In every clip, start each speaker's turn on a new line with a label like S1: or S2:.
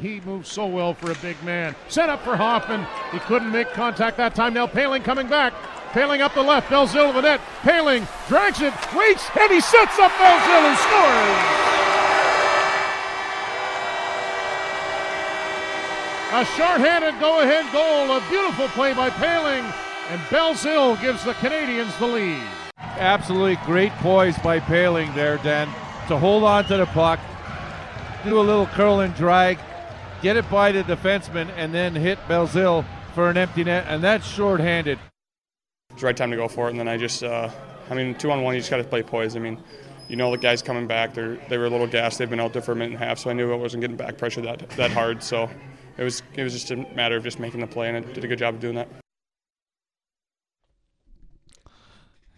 S1: he moves so well for a big man. Set up for Hoffman. He couldn't make contact that time. Now Poehling coming back. Poehling up the left. Belzile to the net. Poehling drags it, waits, and he sets up Belzile and scores. A short-handed go-ahead goal. A beautiful play by Poehling. And Belzile gives the Canadiens the lead.
S2: Absolutely great poise by Poehling there, Dan, to hold on to the puck, do a little curl and drag, get it by the defenseman, and then hit Belzile for an empty net, and that's short-handed.
S3: It's the right time to go for it, and then I just, uh, I mean, two on one, you just got to play poise. I mean, you know the guys coming back, they they were a little gassed. They've been out there for a minute and a half, so I knew I wasn't getting back pressure that that hard. So it was it was just a matter of just making the play, and I did a good job of doing that.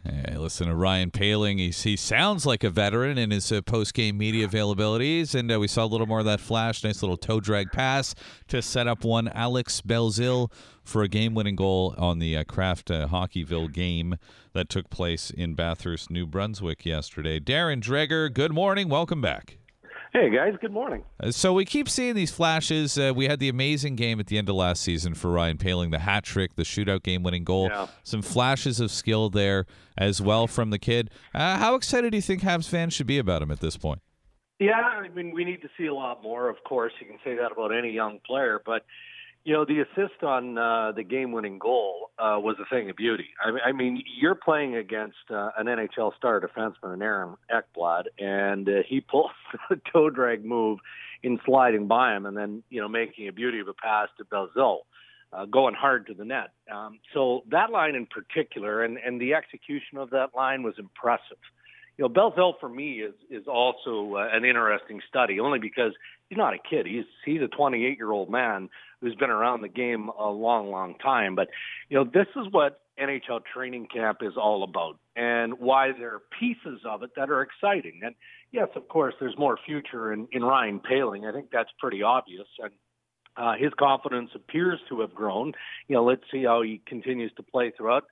S4: Hey, listen to Ryan Poehling. He's, he sounds like a veteran in his uh, post-game media availabilities, and uh, we saw a little more of that flash. Nice little toe drag pass to set up one Alex Belzile for a game-winning goal on the uh, Kraft uh, Hockeyville game that took place in Bathurst, New Brunswick yesterday. Darren Dreger, good morning. Welcome back.
S5: Hey guys, good morning.
S4: Uh, so we keep seeing these flashes. Uh, we had the amazing game at the end of last season for Ryan Poehling, the hat trick, the shootout game-winning goal.
S5: Yeah.
S4: Some flashes of skill there as well from the kid. Uh, how excited do you think Habs fans should be about him at this point?
S5: Yeah, I mean, we need to see a lot more. Of course, you can say that about any young player, but you know, the assist on uh, the game-winning goal uh, was a thing of beauty. I, mean- I mean, you're playing against uh, an NHL star defenseman, Aaron Ekblad, and uh, he pulls a toe drag move in sliding by him, and then you know making a beauty of a pass to Belzile. Uh, going hard to the net. Um, so that line in particular, and, and the execution of that line was impressive. You know, Belzile for me is is also uh, an interesting study, only because he's not a kid. He's he's a 28 year old man who's been around the game a long, long time. But you know, this is what NHL training camp is all about, and why there are pieces of it that are exciting. And yes, of course, there's more future in, in Ryan Poehling. I think that's pretty obvious, and uh, his confidence appears to have grown. You know, let's see how he continues to play throughout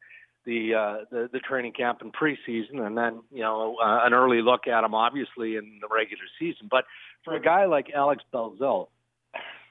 S5: the uh, the, the training camp and preseason, and then you know uh, an early look at him, obviously in the regular season. But for a guy like Alex Belzile,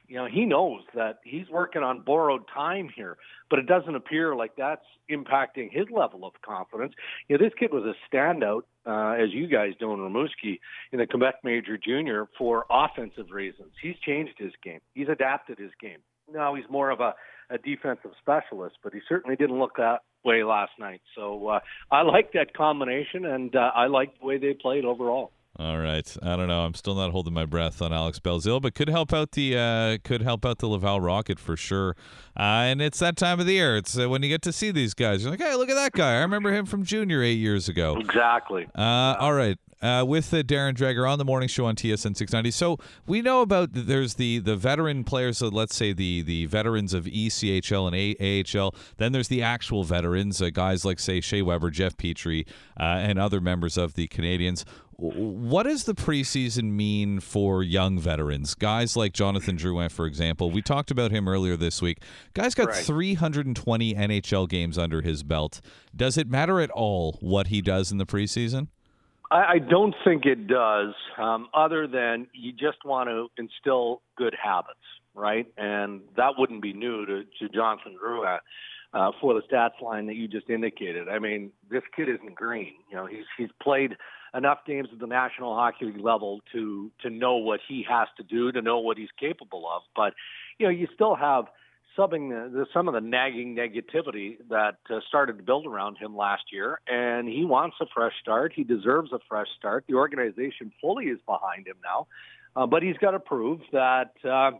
S5: you know he knows that he's working on borrowed time here, but it doesn't appear like that's impacting his level of confidence. You know, this kid was a standout, uh, as you guys know in Rimouski in the Quebec Major Junior for offensive reasons. He's changed his game. He's adapted his game. Now he's more of a, a defensive specialist, but he certainly didn't look that way last night. So uh, I like that combination, and uh, I like the way they played overall.
S4: All right, I don't know. I'm still not holding my breath on Alex Belzile, but could help out the uh, could help out the Laval Rocket for sure. Uh, and it's that time of the year. It's uh, when you get to see these guys. You're like, hey, look at that guy. I remember him from junior eight years ago.
S5: Exactly.
S4: Uh, all right. Uh, with uh, Darren Dreger on the morning show on TSN 690. So we know about there's the the veteran players. So let's say the the veterans of ECHL and A- AHL. Then there's the actual veterans, uh, guys like say Shea Weber, Jeff Petry, uh, and other members of the Canadiens. What does the preseason mean for young veterans? Guys like Jonathan Drouin, for example. We talked about him earlier this week. Guy's got
S5: Right.
S4: 320 NHL games under his belt. Does it matter at all what he does in the preseason?
S5: I, I don't think it does, um, other than you just want to instill good habits, right? And that wouldn't be new to, to Jonathan Drouin uh, for the stats line that you just indicated. I mean, this kid isn't green. You know, he's he's played enough games at the National Hockey League level to to know what he has to do, to know what he's capable of. But you know, you still have subbing the, the, some of the nagging negativity that uh, started to build around him last year, and he wants a fresh start. He deserves a fresh start. The organization fully is behind him now, uh, but he's got to prove that uh,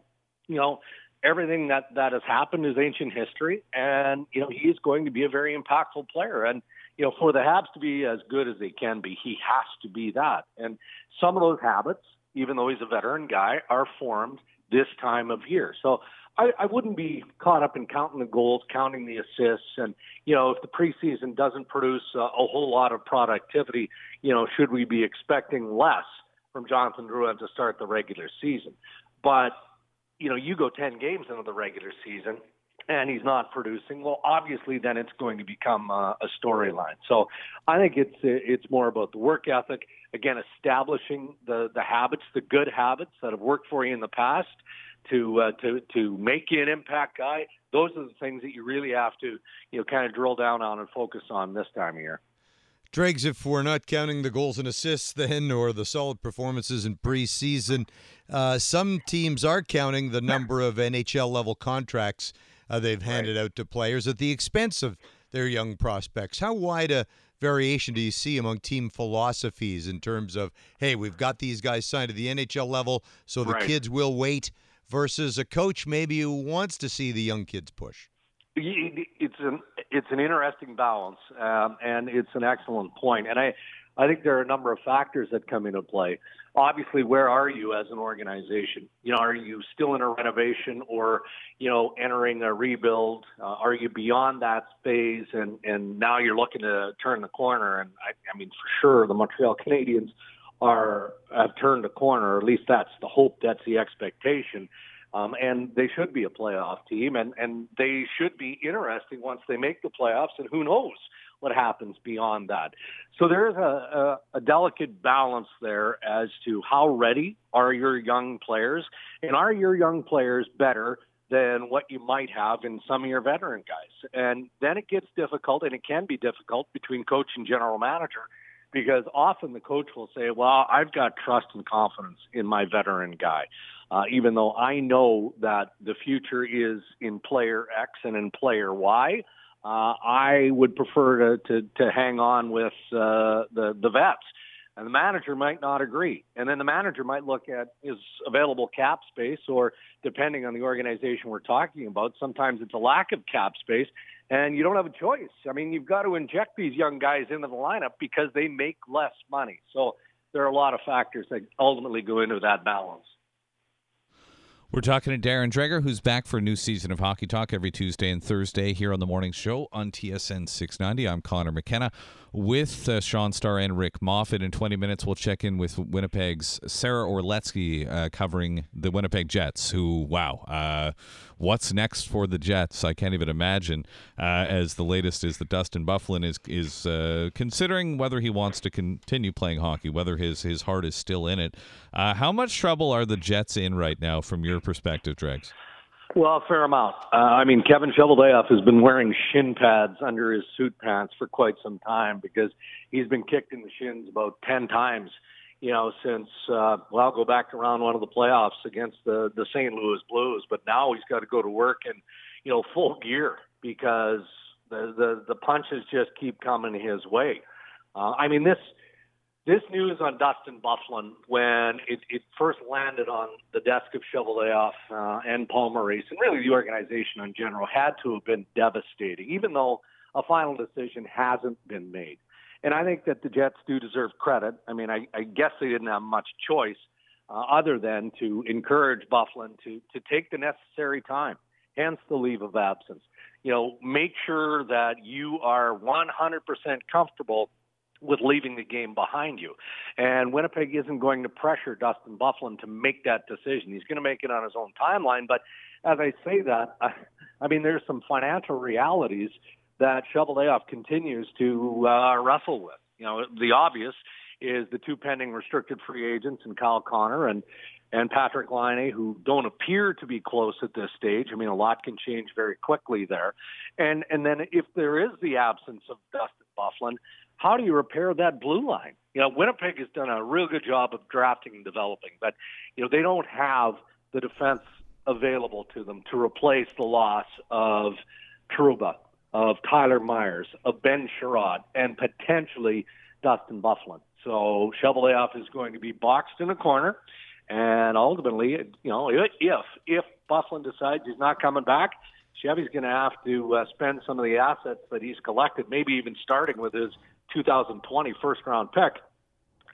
S5: you know everything that that has happened is ancient history, and you know he is going to be a very impactful player. And you know, for the Habs to be as good as they can be, he has to be that. And some of those habits, even though he's a veteran guy, are formed this time of year. So I, I wouldn't be caught up in counting the goals, counting the assists, and you know if the preseason doesn't produce a, a whole lot of productivity, you know should we be expecting less from Jonathan Drouin to start the regular season? But you know you go ten games into the regular season, and he's not producing, well, obviously, then it's going to become uh, a storyline. So, I think it's it's more about the work ethic. Again, establishing the the habits, the good habits that have worked for you in the past, to uh, to to make you an impact guy. Those are the things that you really have to you know kind of drill down on and focus on this time of year.
S6: Dregs, if we're not counting the goals and assists then or the solid performances in preseason, uh, some teams are counting the number of NHL level contracts uh, they've handed right. out to players at the expense of their young prospects. How wide a variation do you see among team philosophies in terms of, hey, we've got these guys signed to the NHL level, so the right. kids will wait, versus a coach maybe who wants to see the young kids push?
S5: It's an it's an interesting balance, um, and it's an excellent point. And I I think there are a number of factors that come into play. Obviously, where are you as an organization? You know, are you still in a renovation or, you know, entering a rebuild? Uh, are you beyond that phase and, and now you're looking to turn the corner? And I, I mean, for sure, the Montreal Canadiens are have turned a corner, or at least that's the hope, that's the expectation. Um, and they should be a playoff team, and, and they should be interesting once they make the playoffs. And who knows what happens beyond that? So there's a, a, a delicate balance there as to how ready are your young players, and are your young players better than what you might have in some of your veteran guys? And then it gets difficult, and it can be difficult between coach and general manager because often the coach will say, "Well, I've got trust and confidence in my veteran guy." Uh, even though I know that the future is in player X and in player Y, uh, I would prefer to, to, to hang on with uh, the, the vets. And the manager might not agree. And then the manager might look at his available cap space, or depending on the organization we're talking about, sometimes it's a lack of cap space, and you don't have a choice. I mean, you've got to inject these young guys into the lineup because they make less money. So there are a lot of factors that ultimately go into that balance.
S4: We're talking to Darren Dreger, who's back for a new season of Hockey Talk every Tuesday and Thursday here on the morning show on TSN 690. I'm Connor McKenna with uh, Sean Starr and Rick Moffat. In 20 minutes, we'll check in with Winnipeg's Sara Orlesky uh, covering the Winnipeg Jets, who, wow, uh, what's next for the Jets? I can't even imagine. Uh, as the latest is that Dustin Byfuglien is, is uh, considering whether he wants to continue playing hockey, whether his, his heart is still in it. Uh, how much trouble are the Jets in right now from your perspective, Dregs?
S5: Well, a fair amount. Uh, I mean, Kevin Cheveldayoff has been wearing shin pads under his suit pants for quite some time because he's been kicked in the shins about 10 times, you know, since, uh, well, I'll go back around one of the playoffs against the, the St. Louis Blues. But now he's got to go to work in, you know, full gear because the, the, the punches just keep coming his way. Uh, I mean, this, this news on Dustin Byfuglien, when it, it first landed on the desk of Cheveldayoff uh, and Paul Maurice, and really the organization in general, had to have been devastating, even though a final decision hasn't been made. And I think that the Jets do deserve credit. I mean, I, I guess they didn't have much choice uh, other than to encourage Byfuglien to, to take the necessary time, hence the leave of absence. You know, make sure that you are 100% comfortable – with leaving the game behind you. And Winnipeg isn't going to pressure Dustin Byfuglien to make that decision. He's going to make it on his own timeline. But as I say that, I, I mean, there's some financial realities that Cheveldayoff continues to uh, wrestle with. You know, the obvious is the two pending restricted free agents and Kyle Connor and and Patrik Laine, who don't appear to be close at this stage. I mean, a lot can change very quickly there. And and then if there is the absence of Dustin Byfuglien, how do you repair that blue line? You know, Winnipeg has done a real good job of drafting and developing, but you know they don't have the defense available to them to replace the loss of Trouba, of Tyler Myers, of Ben Chiarot, and potentially Dustin Byfuglien. So Cheveldayoff is going to be boxed in a corner, and ultimately, you know, if if Byfuglien decides he's not coming back, Chevy's going to have to uh, spend some of the assets that he's collected, maybe even starting with his 2020 first round pick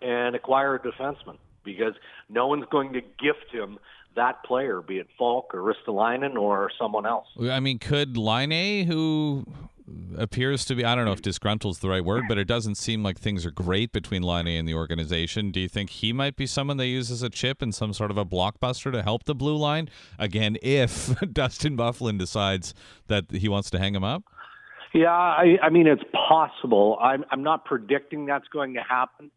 S5: and acquire a defenseman because no one's going to gift him that player, be it Faulk or Ristolainen or someone else.
S4: I mean, could Laine, who appears to be I don't know if disgruntled is the right word, but it doesn't seem like things are great between Laine and the organization. Do you think he might be someone they use as a chip and some sort of a blockbuster to help the blue line again if Dustin Byfuglien decides that he wants to hang him up?
S5: Yeah, I, I mean it's possible. I'm I'm not predicting that's going to happen.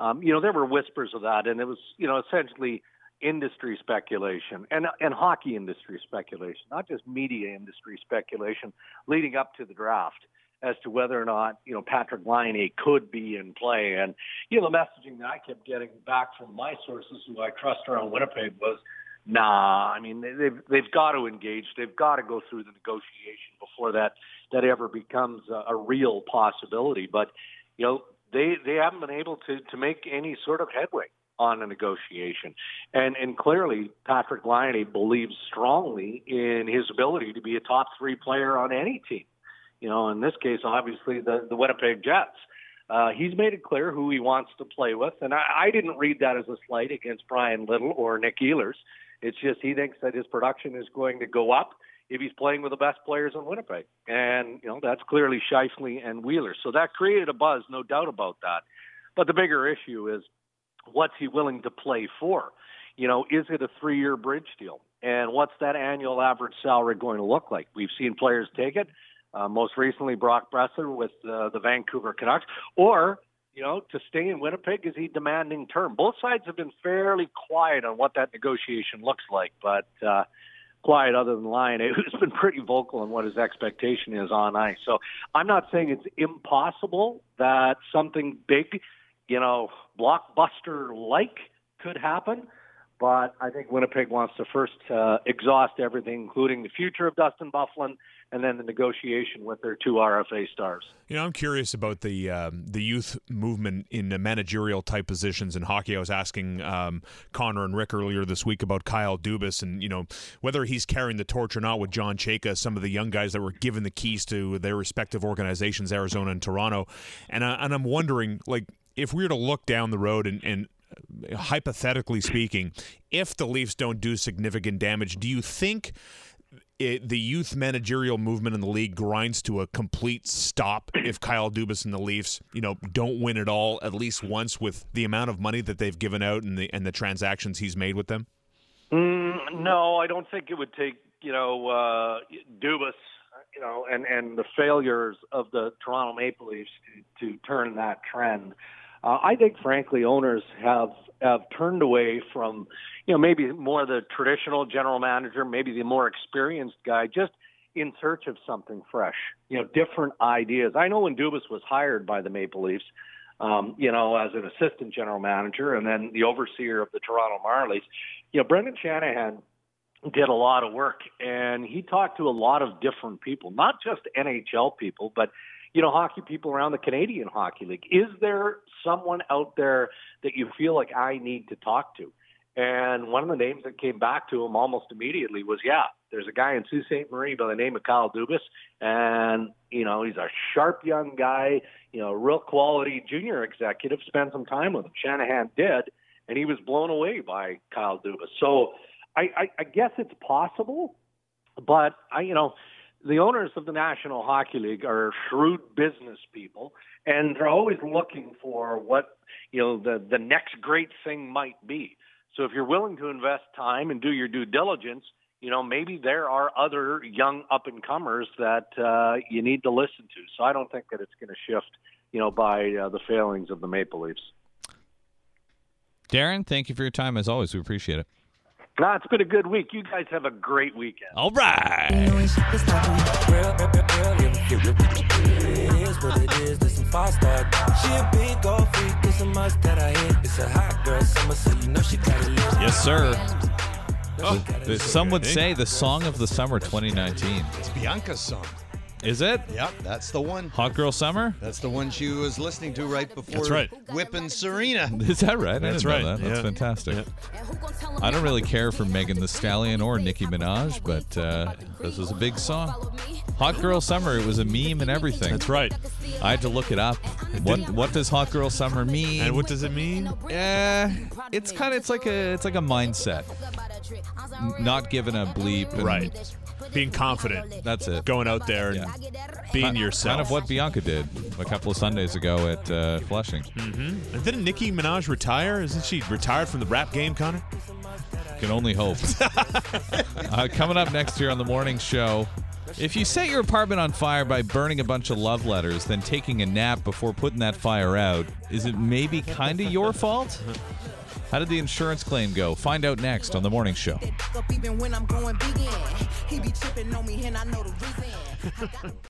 S5: Um, you know, there were whispers of that, and it was you know essentially industry speculation and and hockey industry speculation, not just media industry speculation, leading up to the draft as to whether or not you know Patrik Laine could be in play. And you know the messaging that I kept getting back from my sources, who I trust around Winnipeg, was, nah. I mean they've they've got to engage. They've got to go through the negotiation before that that ever becomes a, a real possibility. But you know they they haven't been able to to make any sort of headway on a negotiation. And and clearly Patrik Laine believes strongly in his ability to be a top three player on any team. You know, in this case, obviously the the Winnipeg Jets. Uh, he's made it clear who he wants to play with, and I, I didn't read that as a slight against Bryan Little or Nick Ehlers. It's just he thinks that his production is going to go up if he's playing with the best players in Winnipeg, and you know that's clearly Scheifele and Wheeler. So that created a buzz, no doubt about that. But the bigger issue is what's he willing to play for? You know, is it a three year bridge deal? And what's that annual average salary going to look like? We've seen players take it. Uh, most recently, Brock Boeser with uh, the Vancouver Canucks. Or, you know, to stay in Winnipeg, is he demanding term? Both sides have been fairly quiet on what that negotiation looks like, but uh, quiet other than Laine, who's been pretty vocal on what his expectation is on ice. So I'm not saying it's impossible that something big you know, blockbuster like could happen. But I think Winnipeg wants to first uh, exhaust everything, including the future of Dustin Byfuglien and then the negotiation with their two RFA stars.
S7: You know, I'm curious about the um, the youth movement in managerial type positions in hockey. I was asking um, Connor and Rick earlier this week about Kyle Dubas and you know whether he's carrying the torch or not with John Chayka, some of the young guys that were given the keys to their respective organizations, Arizona and Toronto, and I, and I'm wondering like if we were to look down the road and, and hypothetically speaking, if the Leafs don't do significant damage, do you think it, the youth managerial movement in the league grinds to a complete stop if Kyle Dubas and the Leafs, you know, don't win it all at least once with the amount of money that they've given out and the and the transactions he's made with them?
S5: Mm, no, I don't think it would take you know uh, Dubas you know, and and the failures of the Toronto Maple Leafs to, to turn that trend. Uh, I think, frankly, owners have have turned away from, you know, maybe more the traditional general manager, maybe the more experienced guy, just in search of something fresh, you know, different ideas. I know when Dubas was hired by the Maple Leafs, um, you know, as an assistant general manager and then the overseer of the Toronto Marlies, you know, Brendan Shanahan did a lot of work and he talked to a lot of different people, not just NHL people, but you know, hockey people around the Canadian Hockey League. Is there someone out there that you feel like I need to talk to? And one of the names that came back to him almost immediately was, yeah, there's a guy in Sault Ste. Marie by the name of Kyle Dubas. And, you know, he's a sharp young guy, you know, real quality junior executive. Spend some time with him. Shanahan did. And he was blown away by Kyle Dubas. So I, I, I guess it's possible. But, I, you know, the owners of the National Hockey League are shrewd business people, and they're always looking for what you know the the next great thing might be. So if you're willing to invest time and do your due diligence, you know maybe there are other young up and comers that uh, you need to listen to. So I don't think that it's going to shift, you know, by uh, the failings of the Maple Leafs.
S4: Darren, thank you for your time as always. We appreciate it.
S5: Nah, it's been a good week. You guys have a great weekend.
S4: All right. Yes, sir. Oh, the, some would say the song of the summer 2019.
S6: It's Bianca's song.
S4: Is it?
S6: Yep, that's the one.
S4: Hot Girl Summer?
S6: That's the one she was listening to right before
S7: That's right.
S6: whipping Serena.
S4: Is that right?
S7: That's right.
S4: that. That's
S7: Yeah.
S4: fantastic. I don't really care for Megan Thee Stallion or Nicki Minaj, but uh, this was a big song. Hot Girl Summer, it was a meme and everything.
S7: That's right.
S4: I had to look it up. What what does Hot Girl Summer mean?
S7: And what does it mean?
S4: Uh, it's kind of it's like a it's like a mindset. N- Not given a bleep. and
S7: Right. Being confident,
S4: That's it.
S7: going out there and being
S4: Kind-
S7: yourself.
S4: Kind of what Bianca did a couple of Sundays ago at uh, Flushing.
S7: And didn't Nicki Minaj retire? Isn't she retired from the rap game, Connor?
S4: Can only hope. uh, coming up next year on the morning show. If you set your apartment on fire by burning a bunch of love letters, then taking a nap before putting that fire out, is it maybe kind of your fault? How did the insurance claim go? Find out next on the morning show.